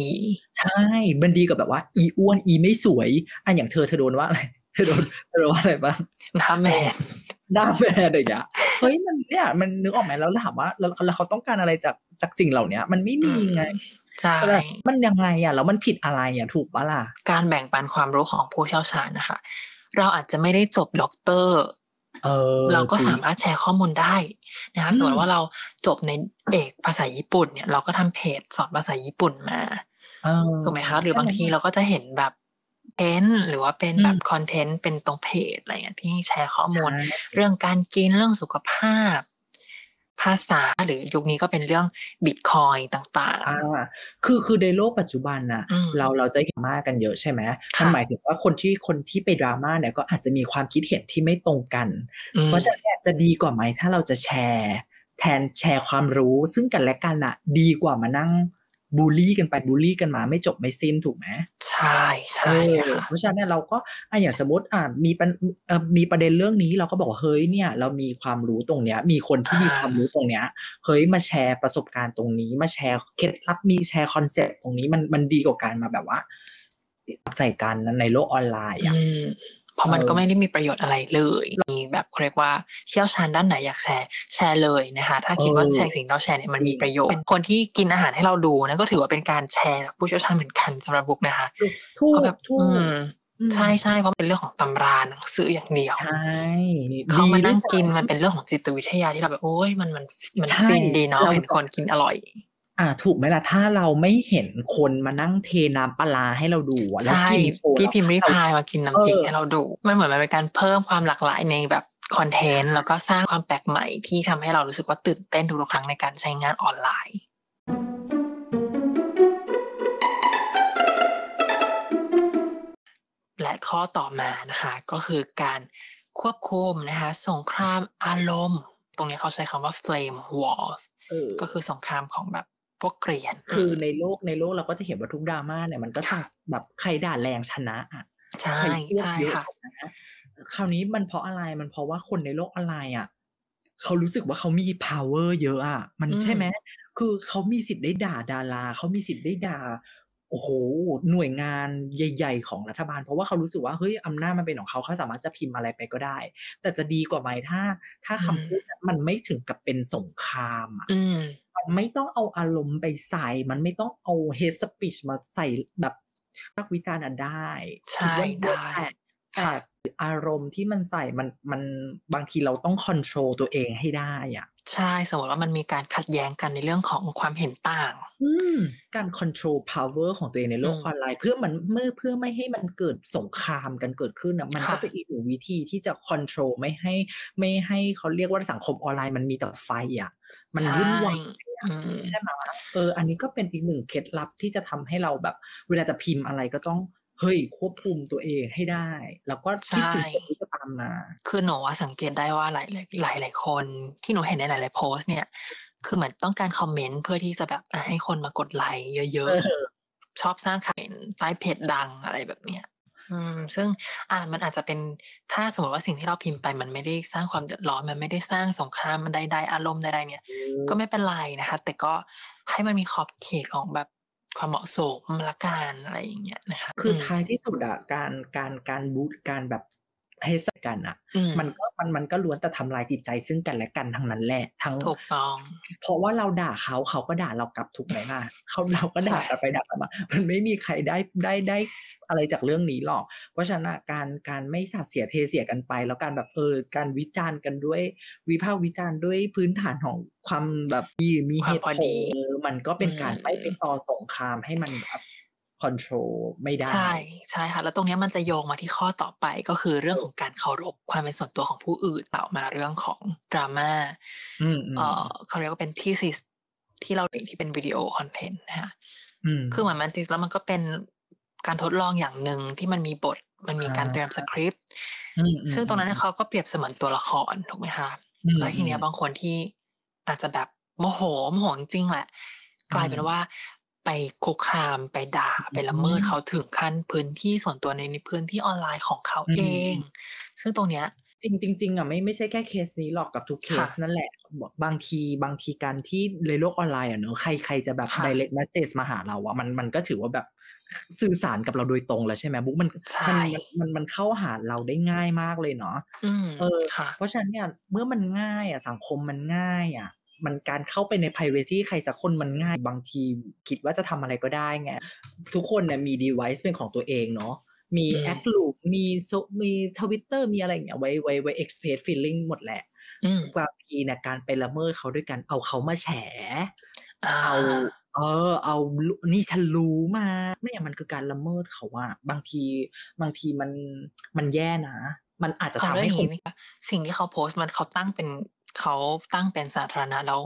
ใช่มันดีกับแบบว่า อีอ้วนอีไม่สวยอันอย่างเธอเธอโดนว่าอะไร เธอโดนเธอโดนว่าอะไรบ้างหน้าแมนหน้าแม่อะไรอย่างเงี้ยเฮ้ยมันเนี่ยมันนึกออกไหมแล้วถามว่าแล้วแล้วเขาต้องการอะไรจากจากสิ่งเหล่าเนี้ยมันไม่มีไงใช่แต่มันยังไงอะแล้วมันผิดอะไรอะถูกปะล่ะการแบ่งปันความรู้ของผู้เชี่ยวชาญนะคะ เราอาจจะไม่ได้จบด็อกเตอร์เออเราก็จงสามารถแชร์ข้อมูลได้นะคะอืมสมมติว่าเราจบในเอกภาษาญี่ปุ่นเนี่ย เราก็ทำเพจสอนภาษาญี่ปุ่นมาเออถูกไหมคะหรือบางทีเราก็จะเห็นแบบ เทนหรือว่าเป็นแบบคอนเทนต์เป็นตรงเพจอะไรอย่างที่แชร์ข้อมูลใช่เรื่องการกินเรื่องสุขภาพ ภาษาหรือยุคนี้ก็เป็นเรื่องบิตคอยต่างอ่าคือคือในโลกปัจจุบันน่ะอืมเราเราจะเห็นมากกันเยอะใช่ไหมค่ะมันหมายถึงว่าคนที่คนที่ไปดราม่าเนี่ยก็อาจจะมีความคิดเห็นที่ไม่ตรงกันๆอืมเพราะฉะนั้นเนี่ยจะดีกว่าไหมถ้าเราจะแชร์ แทนแชร์ความรู้ซึ่งกันและกันอะดีกว่ามานั่ง บูลลี่กันไปบูลลี่กันมาไม่จบไม่สิ้นถูกไหมใช่ใช่เออค่ะเพราะฉะนั้นเนี่ยเราก็อะอย่างสมมติอะมีปัญเอ่อมีประเด็นเรื่องนี้เราก็บอกว่าเฮ้ยเนี่ยเรามีความรู้ตรงเนี้ย มีคนที่มีอ่าความรู้ตรงเนี้ยเฮ้ยมาแชร์ประสบการณ์ตรงนี้ มาแชร์เคล็ดลับมาแชร์ concept ตรงนี้มันมันดีกว่าการมาแบบว่าใส่กันในโลกออนไลน์อะอืม เพราะมันเออก็ไม่ได้มีประโยชน์อะไรเลย มีแบบเขาเรียกว่าเชี่ยวชาญด้านไหนอยากแชร์แชร์เลยนะคะถ้าคิดว่าแชร์สิ่งที่เราแชร์เนี่ยมันมีประโยชน์เป็นคนที่กินอาหารให้เราดูนั่นก็ถือว่าเป็นการแชร์จากผู้เชี่ยวชาญเหมือนกันสำหรับบุ๊กนะคะถูเพกราะแบบถูกอืมอืมใช่ใช่เพราะเป็นเรื่องของตำราหนังสืออย่างเดียวใช่เขามานั่งดีด้วยกินซ้ำมันเป็นเรื่องของจิตวิทยาที่เราแบบโอ้ยมันมันมันใช่ฟินดีเนาะเราเห็นคนกินอร่อย อ่าถูกไหมล่ะถ้าเราไม่เห็นคนมานั่งเทน้ำปลาร้าให้เราดูอะแล้วใช่กินโชว์พี่เราพิมพ์ริพายมากินน้ำพริกเออให้เราดู มันเหมือนมันเป็นการเพิ่มความหลากหลายในแบบคอนเทนต์แล้วก็สร้างความแปลกใหม่ที่ทำให้เรารู้สึกว่าตื่นเต้นทุกๆครั้งในการใช้งานออนไลน์ และข้อต่อมานะคะก็คือการควบคุมนะคะสงครามอารมณ์ ตรงนี้เขาใช้คำว่า flame wars เออก็คือสงครามของแบบพ วกเกรียน คือในโลกในโลกเราก็จะเห็นว่าทุกดราม่าเนี่ยมันก็สั่งแบบใครด่าแรงชนะอะใช่ใครพูดใช่เยอะค่ะชนะคราวนี้มันเพราะอะไรมันเพราะว่าคนในโลกออนไลน์อะเขารู้สึกว่าเขามี power เยอะอะ มันใช่ไหม คือเขามีสิทธิ์ได้ด่าดารา เขามีสิทธิ์ได้ด่าโอ้โหหน่วยงานใหญ่ ๆ ของรัฐบาล เพราะว่าเขารู้สึกว่าเฮ้ยอำนาจมันเป็นของเขาเขาสามารถจะพิมพ์อะไรไปก็ได้ แต่จะดีกว่าไหมถ้า ถ้าคำพูดนั้นมันไม่ถึงกับเป็นสงครามอะอืมมันไม่ต้องเอาอารมณ์ไปใส่ มันไม่ต้องเอา hate speech มาใส่แบบวิพากษ์วิจารณ์อะได้ใช่คิว่าได้แต่แต่ อารมณ์ที่มันใส่มันมันบางทีเราต้อง control ตัวเองให้ได้อะใช่สมมติว่ามันมีการขัดแย้งกันในเรื่องของความเห็นต่างอืมการคอนโทรล power ของตัวเองในโลกอืมออนไลน์ เพื่อมันเมื่อเพื่อไม่ให้มันเกิดสงครามกันเกิดขึ้นอะมันก็ค่ะเป็นอีกหนึ่งวิธีที่จะ control ไม่ให้ไม่ให้เขาเรียกว่าสังคมออนไลน์มันมีแต่ไฟอะ มันใช่วุ่นวายอืมใช่ไหมเออ อันนี้ก็เป็นอีกหนึ่งเคล็ดลับที่จะทำให้เราแบบ เวลาจะพิมพ์อะไรก็ต้อง เฮ้ยควบคุมตัวเองให้ได้ แล้วก็คิดถึงใช่คนที่จะตามมา คือหนูว่าสังเกตได้ว่าหลายหลายหลายๆคนที่หนูเห็นในหลาย ๆ โพสต์เนี่ย คือเหมือนต้องการคอมเมนต์เพื่อที่จะแบบอะให้คนมากดไลค์เยอะเออๆชอบสร้างคอมเมนต์ใต้เพจดังอะไรแบบเนี้ยอืมซึ่งอ่ามันอาจจะเป็นถ้าสมมติว่าสิ่งที่เราพิมพ์ไปมันไม่ได้สร้างความเดือดร้อนมันไม่ได้สร้างสงครามมันใดๆอารมณ์ใดๆเนี่ย ก็ไม่เป็นไรนะคะ แต่ก็ให้มันมีขอบเขตของแบบ ความเหมาะสมละกันอะไรอย่างเงี้ยนะคะคือท้ายที่สุดอะการการการบูตการแบบ ให้ใส่กันอะอืมมันก็มันมันก็ล้วนแต่ทำลายจิตใจซึ่งกันและกันทั้งนั้นแหละทั้งถูกต้อง เพราะว่าเราด่าเขาเขาก็ด่าเรากลับถูกไหมล่ะเขาเราก็ด่าใช่กันไปด่ากันมา มันไม่มีใครได้ได้ได้อะไรจากเรื่องนี้หรอก เพราะฉะนั้นอะการการไม่สาดเสียเทเสียกันไป แล้วการแบบเออการวิจารณ์กันด้วย วิพากษ์วิจารณ์ด้วยพื้นฐานของความแบบดีมีควาเหมตุพอผดีลเออมันก็เป็นการอืมไม่ไปต่อสงครามให้มันแบบ คอนโทรลไม่ได้ ใช่ใช่ค่ะ แล้วตรงเนี้ยมันจะโยงมาที่ข้อต่อไปก็คือเรื่องของการเคารพความเป็นส่วนตัวของผู้อื่นต่อมาเรื่องของดราม่าอืมอืมเออเขาเรียกว่าเป็น thesis ที่เราเรียนที่เป็น video content นะคะอืมคือเหมือนมันจริงๆแล้วมันก็เป็นการทดลองอย่างหนึ่งที่มันมีบทมันมีการอ่าเตรียมสคริปต์อืมอืมซึ่งตรงนั้นเนี่ยเขาก็เปรียบเสมือนตัวละครถูกไหมคะอืมแล้วทีเนี้ยบางคนที่อาจจะแบบโมโหโมโหจริงๆแหละ กลายเป็นว่า ไปคุกคามไปด่าไปละเมิดอืมเขาถึงขั้นพื้นที่ส่วนตัวในพื้นที่ออนไลน์ของเขาอืมเอง ซึ่งตรงเนี้ยจจริงจริงๆอะไม่ไม่ใช่แค่เคสนี้หรอกกับทุกเคสค่ะนั่นแหละบอกบางทีบางทีการที่ในโลกออนไลน์อะเนอะใครใครจะแบบค่ะ direct message มาหาเราอะมันมันก็ถือว่าแบบสื่อสารกับเราโดยตรงแล้วใช่ไหมบุ๊กมันใช่มันมันมันเข้าหาเราได้ง่ายมากเลยเนาะอืมเออค่ะเพราะฉะนั้นเนี่ยเมื่อมันง่ายอะสังคมมันง่ายอะ มันการเข้าไปใน privacy ใครสักคนมันง่ายบางทีคิดว่าจะทำอะไรก็ได้ไงทุกคนเนี่ยมี device เป็นของตัวเองเนาะมีอืมแอคลูปมีโซมีทวิตเตอร์มีอะไรอย่างเงี้ยไว้ไว้ไว้ express feeling หมดแหละอืมบางทีเนี่ยการไปละเมิดเขาด้วยกันเอาเขามาแฉอ่าเอาเออ เอานี่ฉันรู้มาเนี่ยมันคือการละเมิดเขาอะบางทีบางทีมันมันแย่นะ มันอาจจะเอาทำแล้วอให้ย่างคนนี้ไหมคะสิ่งที่เขาโพสต์มันเขาตั้งเป็น เขาตั้งเป็นสาธารณะแล้ว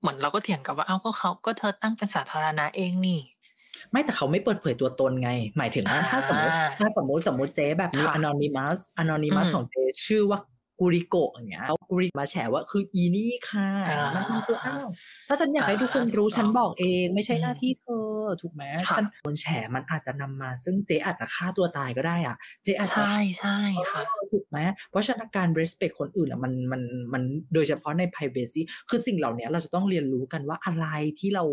เหมือนเราก็เถียงกับว่าเอ้าก็เขาก็เธอตั้งเป็นสาธารณะเองนี่ ไม่แต่เขาไม่เปิดเผยตัวตนไง หมายถึงว่าอ่าถ้าสมมติถ้าสมมติสมมติเจ๊แบบมีค่ะ anonymous anonymous อืมของเจ๊ชื่อว่า กูริโกะอย่างเงี้ยเอากูริมาแฉว่าคืออีนี่ค่ะอ่ามัมันคืออ้าวถ้าฉันอยากให้ทุกคนรู้อ่าฉันบอกเอง ไม่ใช่อืมหน้าที่เธอถูกไหมค่ะฉันโดนแฉมันอาจจะนำมา ซึ่งเจ๊อาจจะฆ่าตัวตายก็ได้อะ เจ๊อาจจะใช่ใช่ค่ะเออถูกไหมเพราะฉะนั้นการ respect คนอื่นอะมันมันมันโดยเฉพาะใน privacy คือสิ่งเหล่านี้เราจะต้องเรียนรู้กันว่าอะไรที่เรา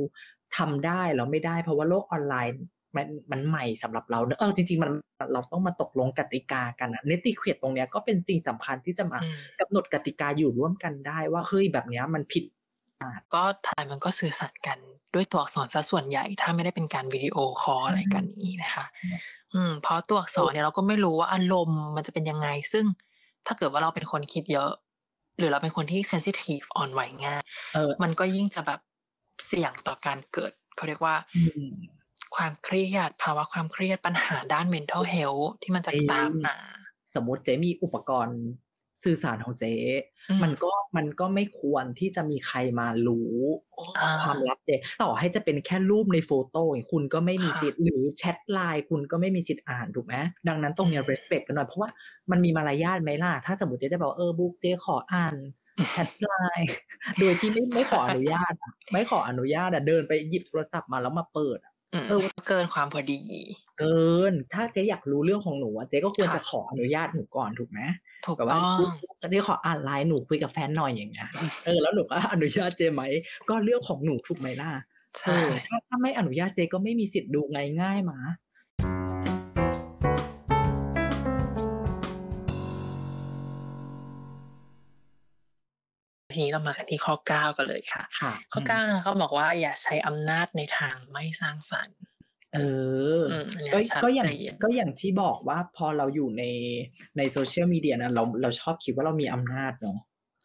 ทำได้แล้วไม่ได้เพราะว่าโลกออนไลน์ มันมันใหม่สำหรับเราเนอะเออจริง ๆ มันเราต้องมาตกลงกติกากันอะ netiquette ตรงเนี้ยก็เป็นสิ่งสำคัญที่จะมาอืมกำหนดกติกาอยู่ร่วมกันได้ว่าเฮ้ยแบบเนี้ยมันผิดก็ทายมันก็สื่อสารกันด้วยตัวอักษรซะส่วนใหญ่ ถ้าไม่ได้เป็นการวิดีโอคอลอะไรกันนี้นะคะ อืมเพราะตัวอักษรเนี่ยเราก็ไม่รู้ว่าอารมณ์มันจะเป็นยังไง ซึ่งถ้าเกิดว่าเราเป็นคนคิดเยอะ หรือเราเป็นคนที่ sensitive อ่อนไหวง่ายเออมันก็ยิ่งจะแบบเสี่ยงต่อการเกิดเขาเรียกว่าอืม ความเครียด ภาวะความเครียดปัญหาด้าน mental health ที่มันจะจริงตามมาสมมติเจ๊มีอุปกรณ์สื่อสารของเจ๊อืมมันก็มันก็ไม่ควรที่จะมีใครมารู้อ่าความลับเจ๊ต่อให้จะเป็นแค่รูปใน photo คุณก็ไม่มีค่ะสิทธิ์หรือแชทไลน์คุณก็ไม่มีสิทธิ์อ่านถูกไหมดังนั้นตรงเนี้ย respect กันหน่อยเพราะว่ามันมีมารยาทไหมล่ะ ถ้าสมมติเจ๊จะบอกเออบุ๊กเจ๊ขออ่านแชทไลน์โดยที่ไม่ไม่ขออนุญาตอะไม่ขออนุญาตอะเดินไปหยิบโทรศัพท์มาแล้วมาเปิดอะอืม เออเกินความพอดี เกิน ถ้าเจ๊อยากรู้เรื่องของหนูอะเจ๊ก็ควรค่ะจะขออนุญาตหนูก่อนถูกไหมถูกแบบว่าต้องเจ๊ขออ่านไลน์หนูคุยกับแฟนหน่อยอย่างเงี้ยเออแล้วหนูก็อนุญาตเจ๊ไหมก็เรื่องของหนูถูกไหมล่ะเอใช่อถ้าถ้าไม่อนุญาตเจ๊ก็ไม่มีสิทธิ์ดูไงง่ายมา ทีนี้เรามากันที่ข้อ9กันเลยค่ะค่ะ ข้อ9นะคะเขาบอกว่าอย่าใช้อำนาจในทางไม่สร้างสรรค์เออออืมอันเนี้ยก็ชัดก็อย่างเจนก็อย่างที่บอกว่าพอเราอยู่ในในโซเชียลมีเดียนะเราเราชอบคิดว่าเรามีอำนาจเนาะ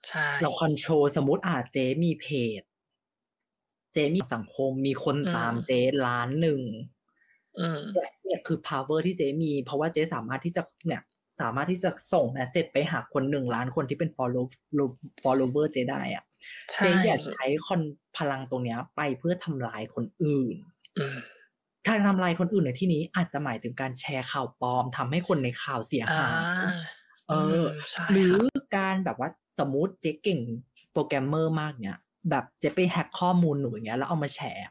ใช่เราคอนโทรลสมมติอาจเจมีเพจ เจมีสังคมมีคนตามเจล้านหนึ่งอืมเนี่ยเนี่ยคือ power ที่เจมี เพราะว่าเจสามารถที่จะเนี่ย สามารถที่จะส่ง message ไปหาคนหนึ่งล้านคนที่เป็น follow follower เจได้อะใช่เจอย่าใช้คอนพลังตรงเนี้ย ไปเพื่อทำลายคนอื่นอืมการทำลายคนอื่นในที่นี้อาจจะหมายถึงการแชร์ข่าวปลอมทำให้คนในข่าวเสียอ่าหายเออมใช่หรือค่ะการแบบว่าสมมุติเจ๊เก่งโปรแกรมเมอร์มากเนี่ยแบบเจ๊ไปแฮ็กข้อมูลหนูอย่างเงี้ยแล้วเอามาแชร์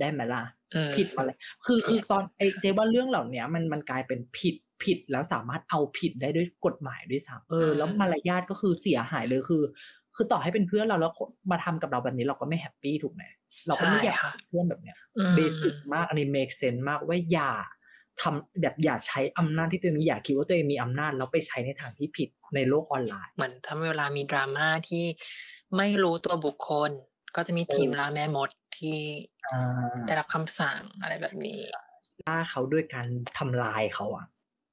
ได้ไหมล่ะอืม ผิดอะไร คือคือตอนไอ้เจ๊ว่าเรื่องเหล่าเนี้ยมันมันกลายเป็นผิดผิดแล้วสามารถเอาผิดได้ด้วยกฎหมายด้วยซ้ำเออ แล้วมารยาทก็คือเสียหายเลยคือ คือต่อให้เป็นเพื่อนเราแล้วคนมาทำกับเราแบบนี้เราก็ไม่ happy ถูกไหมเราก็ไม่อยากใช่ค่ะเพื่อนแบบเนี้ยอืม basic มากอันนี้ make sense มากว่าอย่าทำแบบอย่าใช้อำนาจที่ตัวเองมีอย่าคิดว่าตัวเองมีอำนาจแล้วไปใช้ในทางที่ผิดในโลกออนไลน์เหมือนถ้าเวลามีดราม่าที่ไม่รู้ตัวบุคคล ก็จะมีทีมเออล่าแม่มดที่อ่าได้รับคำสั่งอะไรแบบนี้ล่าเขาด้วยการทำลายเขาอะ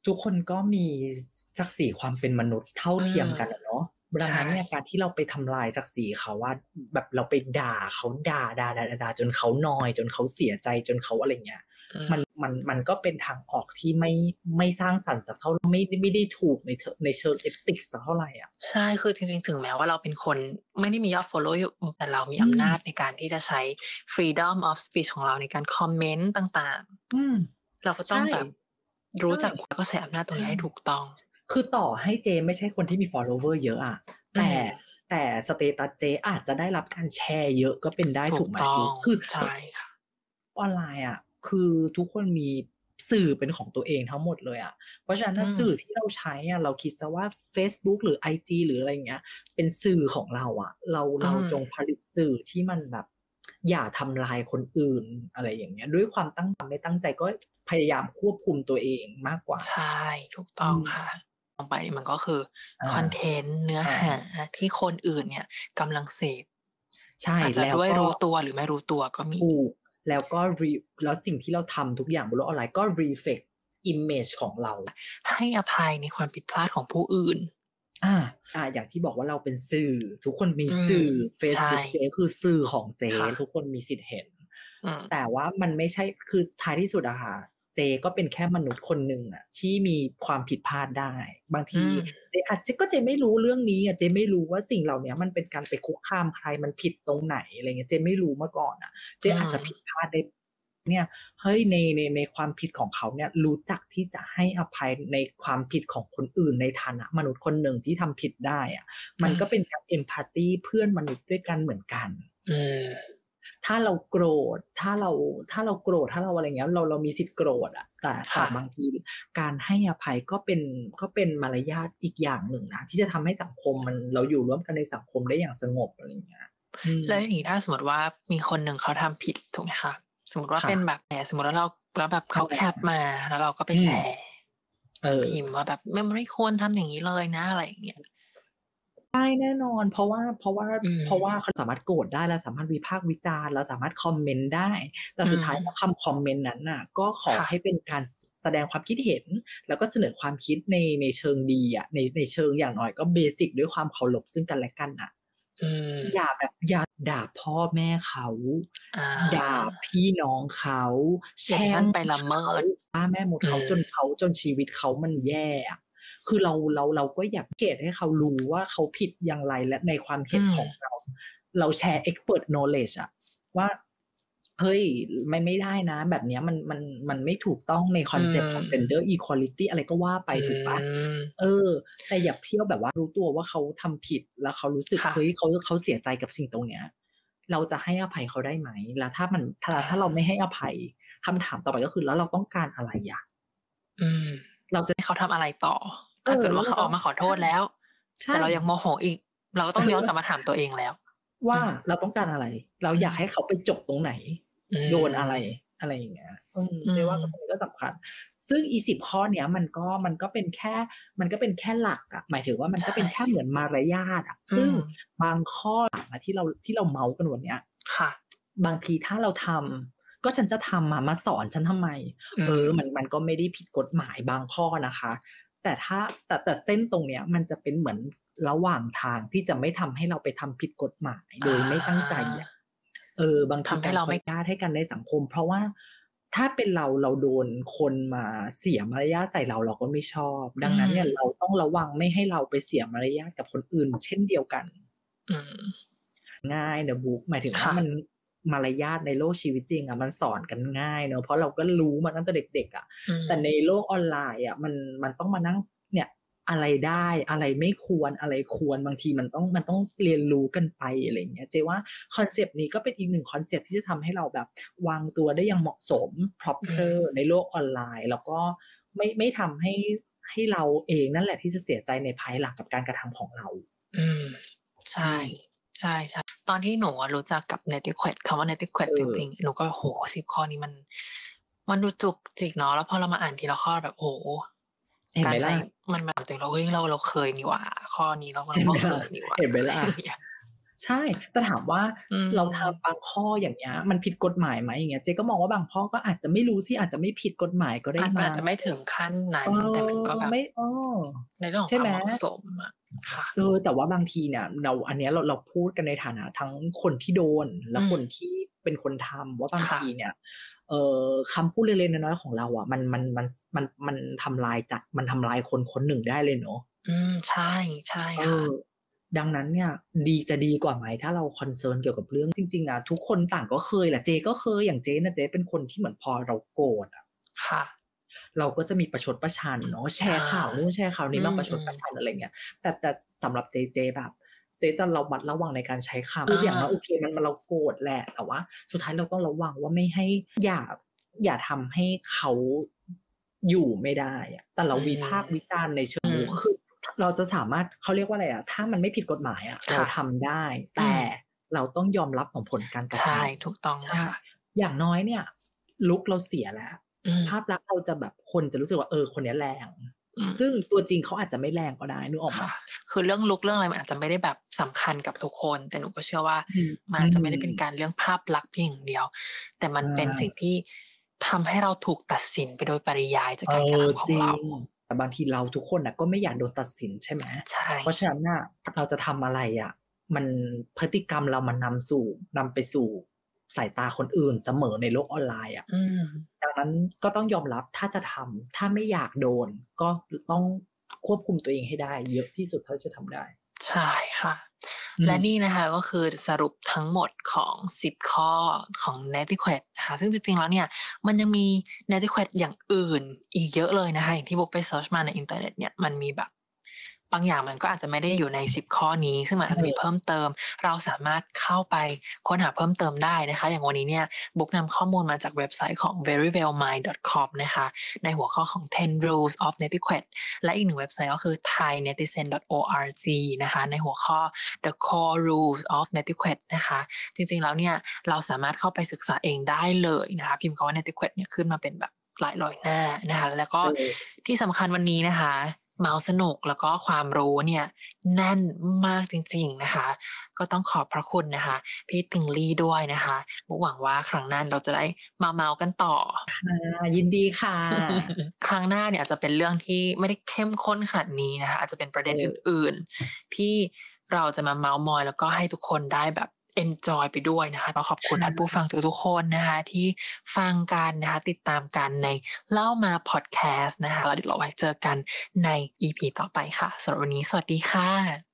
ทุกคนก็มีศักดิ์ศรีความเป็นมนุษย์เท่าเทียมกันอะเนาะดังนั้นเนี่ยการที่เราไปทำลายศักดิ์ศรีเขาว่า แบบเราไปด่าเขาด่าด่าด่าด่าจนเขานอย จนเขาเสียใจจนเขาอะไรเงี้ยอื มมันมันมันก็เป็นทางออกที่ไม่ไม่สร้างสรรค์สักเท่าไม่ไม่ได้ถูกในเทอในเชิงเอติกสักเท่าไหร่อะใช่คือจริงๆ ถึงแม้ว่าเราเป็นคนไม่ได้มียอด follow อยู่แต่เรามีอำนาจในการที่จะใช้ freedom of speech ของเราในการคอมเมนต์ต่างอืมๆเราก็ต้องใช่แบบรู้จักใช่แล้วก็ใช้อำนาจตรงนี้ใช่ให้ถูกต้อง คือต่อให้เจไม่ใช่คนที่มี follower เยอะอะแต่อืมแต่สเตตัสเจอาจจะได้รับการแชร์เยอะก็เป็นได้ถูถูกกไหมต้องคือใช่ค่ะออนไลน์อะ คือทุกคนมีสื่อเป็นของตัวเองทั้งหมดเลยอะ่ะ เพราะฉะนั้นถ้าสื่อที่เราใช้อะ่ะเราคิดซะว่า Facebook หรือ IG หรืออะไรเงี้ย เป็นสื่อของเราอะ่ะ เราเราจงผลิตสื่อที่มันแบบ อย่าทำลายคนอื่นอะไรอย่างเงี้ย ด้วยความตั้งใจไม่ตั้งใจก็พยายามควบคุมตัวเองมากกว่า ใช่ ถูกต้องค่ะลงไปมันก็คือคอนเทนต์เนื้อหาที่คนอื่นเนี่ยกำลังเสพใช่อาจจะด้วยรู้ตัวหรือไม่รู้ตัวก็มีถูก แล้วก็รีแล้วสิ่งที่เราทำทุกอย่างบนโลกออนไลน์ก็ reflect image ของเรา ให้อภัยในความผิดพลาดของผู้อื่นอ่าอ่าอย่างที่บอกว่าเราเป็นสื่อ ทุกคนมีสื่อ Facebook เจคือสื่อของเจ ทุกคนมีสิทธิ์เห็น แต่ว่ามันไม่ใช่คือท้ายที่สุดอะค่ะ เจก็เป็นแค่มนุษย์คนหนึ่งอะที่มีความผิดพลาดได้ บางทีเจอาจจะก็เจไม่รู้เรื่องนี้อะเจไม่รู้ว่าสิ่งเหล่านี้มันเป็นการไปคุกคามใครมันผิดตรงไหนอะไรเงี้ยเจไม่รู้มาก่อนอะเจอาจจะผิดพลาดได้เนี่ยเฮ้ยในในในความผิดของเขาเนี่ยรู้จักที่จะให้อภัยในความผิดของคนอื่นในฐานะมนุษย์คนหนึ่งที่ทำผิดได้อะมันก็เป็นการเอมพัตตีเพื่อนมนุษย์ด้วยกันเหมือนกัน อื ถ้าเราโกรธ ถ้าเราถ้าเราโกรธถ้าเราอะไรเงี้ยเราเรามีสิทธิ์โกรธอะแต่ค่ะบางทีการให้อภัยก็เป็นก็เป็นมารยาทอีกอย่างหนึ่งนะที่จะทำให้สังคมมันเราอยู่ร่วมกันในสังคมได้อย่างสงบอะไรเงี้ยแล้วอย่างนี้ถ้าสมมติว่ามีคนหนึ่งเขาทำผิดถูกไหมคะสมมติว่าเป็นแบบแหมสมมติว่าเราแล้วแบบเขาแคปมาแล้วเราก็ไปแชร์พิมพ์ว่าแบบไม่ไม่ควรทำอย่างนี้เลยนะอะไรอย่างเงี้ย ได้แน่นอน เพราะว่าเพราะว่าเพราะว่าเขาสามารถโกรธได้เราสามารถวิพากษ์วิจารณ์เราสามารถคอมเมนต์ได้ แต่สุดท้ายคำคอมเมนต์นั้นน่ะ ก็ขอให้เป็นการแสดงความคิดเห็น แล้วก็เสนอความคิดในในเชิงดีอะในในเชิงอย่างน้อยก็เบสิกด้วยความเคารพซึ่งกันและกันอะอย่าแบบอย่าด่าพ่อแม่เขาด่าพี่น้องเขาแช่งไปละเมิดป้าแม่หมดเขาจนเขาจนชีวิตเขามันแย่ คือเราเราเราก็ educate ให้เขารู้ว่าเขาผิดอย่างไรและในความเห็นของเรา เราแชร์ expert knowledge อะว่าเฮ้ยไม่ไม่ได้นะ แบบนี้มันมันมันไม่ถูกต้องใน concept ของ gender equality อะไรก็ว่าไปถูกปะเออ แต่อย่าเที่ยวแบบว่ารู้ตัวว่าเขาทำผิดแล้วเขารู้สึกเฮ้ยเขาเขาเสียใจกับสิ่งตรงเนี้ย เราจะให้อภัยเขาได้ไหม แล้วถ้ามันถ้าถ้าเราไม่ให้อภัยคำถามต่อไปก็คือแล้วเราต้องการอะไรอะเราจะให้เขาทำอะไรต่อ ถ้าเกิดว่าเขาออกมาขอโทษแล้ว แต่เรายังโมโหอีก เราก็ต้องย้อนกลับมาถามตัวเองแล้ว ว่าเราต้องการอะไร เราอยากให้เขาไปจบตรงไหน โดนอะไรอะไรอย่างเงี้ยเรียกว่าตรงนี้ก็สำคัญ ซึ่งอีสิบข้อเนี้ยมันก็มันก็เป็นแค่ มันก็เป็นแค่หลักอะหมายถึงว่ามันก็เป็นแค่เหมือนมารยาทอะซึ่งบางข้อที่เราที่เราเมาส์กันวันเนี้ยค่ะ บางทีถ้าเราทำก็ฉันจะทำมามาสอนฉันทำไม เออ มันมันก็ไม่ได้ผิดกฎหมายบางข้อนะคะ แต่ถ้าแต่แต่เส้นตรงเนี้ยมันจะเป็นเหมือนระหว่างทางที่จะไม่ทำให้เราไปทำผิดกฎหมายโดยไม่ตั้งใจอะเออบางทีให้เราไม่กล้าให้กันในสังคม เพราะว่าถ้าเป็นเราเราโดนคนมาเสียมารยาทใส่เราเราก็ไม่ชอบ ดังนั้นเนี่ยเราต้องระวังไม่ให้เราไปเสียมารยาทกับคนอื่น เช่นเดียวกันง่ายเนอะบุ๊กหมายถึงว่ามัน มารยาทในโลกชีวิตจริงอะมันสอนกันง่ายเนอะเพราะเราก็รู้มาตั้งแต่เด็ก ๆ อะ แต่ในโลกออนไลน์อะมันมันต้องมานั่งเนี่ยอะไรได้อะไรไม่ควรอะไรควรบางทีมันต้องมันต้องเรียนรู้กันไปอะไรเงี้ยเจว่าconcept นี้ก็เป็นอีกหนึ่ง concept ที่จะทำให้เราแบบวางตัวได้อย่างเหมาะสม proper ในโลกออนไลน์ แล้วก็ไม่ไม่ทำให้ให้เราเองนั่นแหละที่จะเสียใจในภายหลังกับการกระทำของเรา อืมใช่ ใช่ใช่ ตอนที่หนูรู้จักกับ netiquette คำว่า netiquette จริงๆ หนูก็โหสิบข้อนี้มัน มันดูจุกจิกเนาะแล้วพอเรามาอ่านทีละข้อแบบโหการใช้มันมาตัวเราเฮ้ยเราเราเคยนี่หว่า ข้อนี้เราเราก็เคยนี่หว่าเห็นไหมล่ะ ใช่ แต่ถามว่าเราทำบางข้ออย่างเงี้ย มันผิดกฎหมายไหมอย่างเงี้ยเจ๊ก็มองว่าบางข้อก็อาจจะไม่รู้สิอาจจะไม่ผิดกฎหมายก็ได้มาอาจจะไม่ถึงขั้นนั้นแต่มันก็แบบไม่ในเรื่องของความเหมาะสมอะเออแต่ว่าบางทีเนี่ย เราอันเนี้ยเราเราพูดกันในฐานะทั้งคนที่โดนและคนที่เป็นคนทำว่าบางทีเนี่ยเออคำพูดเล็กๆน้อยๆของเราอะมันมันมันมันมันทำลายจัดมันทำลายคนคนหนึ่งได้เลยเนาะอืมใช่ใช่ค่ะ ดังนั้นเนี่ยดีจะดีกว่าไหมถ้าเราคอนเซิร์นเกี่ยวกับเรื่องจริงๆอะทุกคนต่างก็เคยแหละเจก็เคยอย่างเจนะเจเป็นคนที่เหมือนพอเราโกรธอะค่ะ เราก็จะมีประชดประชันเนาะแชร์ข่าวนู่นแชร์ข่าวนี้มาประชดประชันอะไรเงี้ยแต่แต่สำหรับเจเจแบบเจจะเราบัดระวังในการใช้คำทุกอย่างนะโอเคมันเราโกรธแหละ แต่ว่า สุดท้ายเราต้องระวังว่าไม่ให้อย่าอย่าทำให้เขาอยู่ไม่ได้อะแต่เราวิพากษ์วิจารณ์ในเชิงบวกคือ เราจะสามารถเขาเรียกว่าอะไรอะถ้ามันไม่ผิดกฎหมายอะเราทำได้ แต่เราต้องยอมรับของผลการกระทำใช่ถูกต้องใช่ค่ะอย่างน้อยเนี่ย ลุกเราเสียแล้วอืมภาพลักษณ์เราจะแบบคนจะรู้สึกว่าเออคนเนี้ยแรงอืมซึ่งตัวจริงเขาอาจจะไม่แรงก็ได้นึกออกไหมค่ะคือเรื่องลุกเรื่องอะไรมันอาจจะไม่ได้แบบสำคัญกับทุกคน แต่หนูก็เชื่อว่าอืมมันอาจจะไม่ได้เป็นการเรื่องภาพลักษณ์เพียงอย่างเดียว แต่มันเป็นใช่สิ่งที่ทำให้เราถูกตัดสินไปโดยปริยายจากเอการกระอทำของจริงเรา แต่บางทีเราทุกคนนะก็ไม่อยากโดนตัดสินใช่ไหมใช่เพราะฉะนั้นน่ะเราจะทำอะไรอะ มันพฤติกรรมเรามันนำสู่นำไปสู่สายตาคนอื่นเสมอในโลกออนไลน์อะอืมดังนั้นก็ต้องยอมรับถ้าจะทำถ้าไม่อยากโดน ก็ต้องควบคุมตัวเองให้ได้ เยอะที่สุดเท่าที่จะทำได้ ใช่ค่ะอืม และนี่นะคะก็คือสรุปทั้งหมดของ 10 ข้อของ n e t i q u e t นะคะซึ่งจริงๆแล้วเนี่ยมันยังมี n e t i q u e t อย่างอื่นอีกเยอะเลยนะคะ อย่างที่บุ๊กไป search มาในอินเทอร์เน็ตเนี่ยมันมีแบบ บางอย่างมันก็อาจจะไม่ได้อยู่ใน 10 ข้อนี้ ซึ่งมันอาจจะมีเพิ่มเติม เราสามารถเข้าไปค้นหาเพิ่มเติมได้นะคะ อย่างวันนี้เนี่ยบุ๊กนำข้อมูลมาจากเว็บไซต์ของ verywellmind.com นะคะ ในหัวข้อของ 10 rules of netiquette และอีกหนึ่งเว็บไซต์ก็คือ thainetizen.org นะคะ ในหัวข้อ the core rules of netiquette นะคะ จริงๆแล้วเนี่ยเราสามารถเข้าไปศึกษาเองได้เลยนะคะ พิมพ์คำว่า netiquette เนี่ยขึ้นมาเป็นแบบหลายร้อยหน้านะคะ แล้วก็เออที่สำคัญวันนี้นะคะ เมาส์สนุกแล้วก็ความรู้เนี่ยแน่นมากจริง ๆนะคะ ก็ต้องขอบพระคุณนะคะ พี่ติงลี่ด้วยนะคะมุกหวังว่าครั้งหน้าเราจะได้มาเมาส์กันต่ออ่ายินดีค่ะ ครั้งหน้าเนี่ยอาจจะเป็นเรื่องที่ไม่ได้เข้มข้นขนาดนี้นะคะ อาจจะเป็นประเด็นเอออื่น ๆ ที่เราจะมาเมาส์มอย แล้วก็ให้ทุกคนได้แบบ enjoy ไปด้วยนะคะก็ขอบคุณท่านผู้ฟังทุกๆคนนะคะที่ฟังกันนะคะติดตามกันในเล่ามาพอดแคสต์นะคะแล้วเดี๋ยวเราไว้เจอกันใน EP ต่อไปค่ะสำหรับวันนี้สวัสดีค่ะ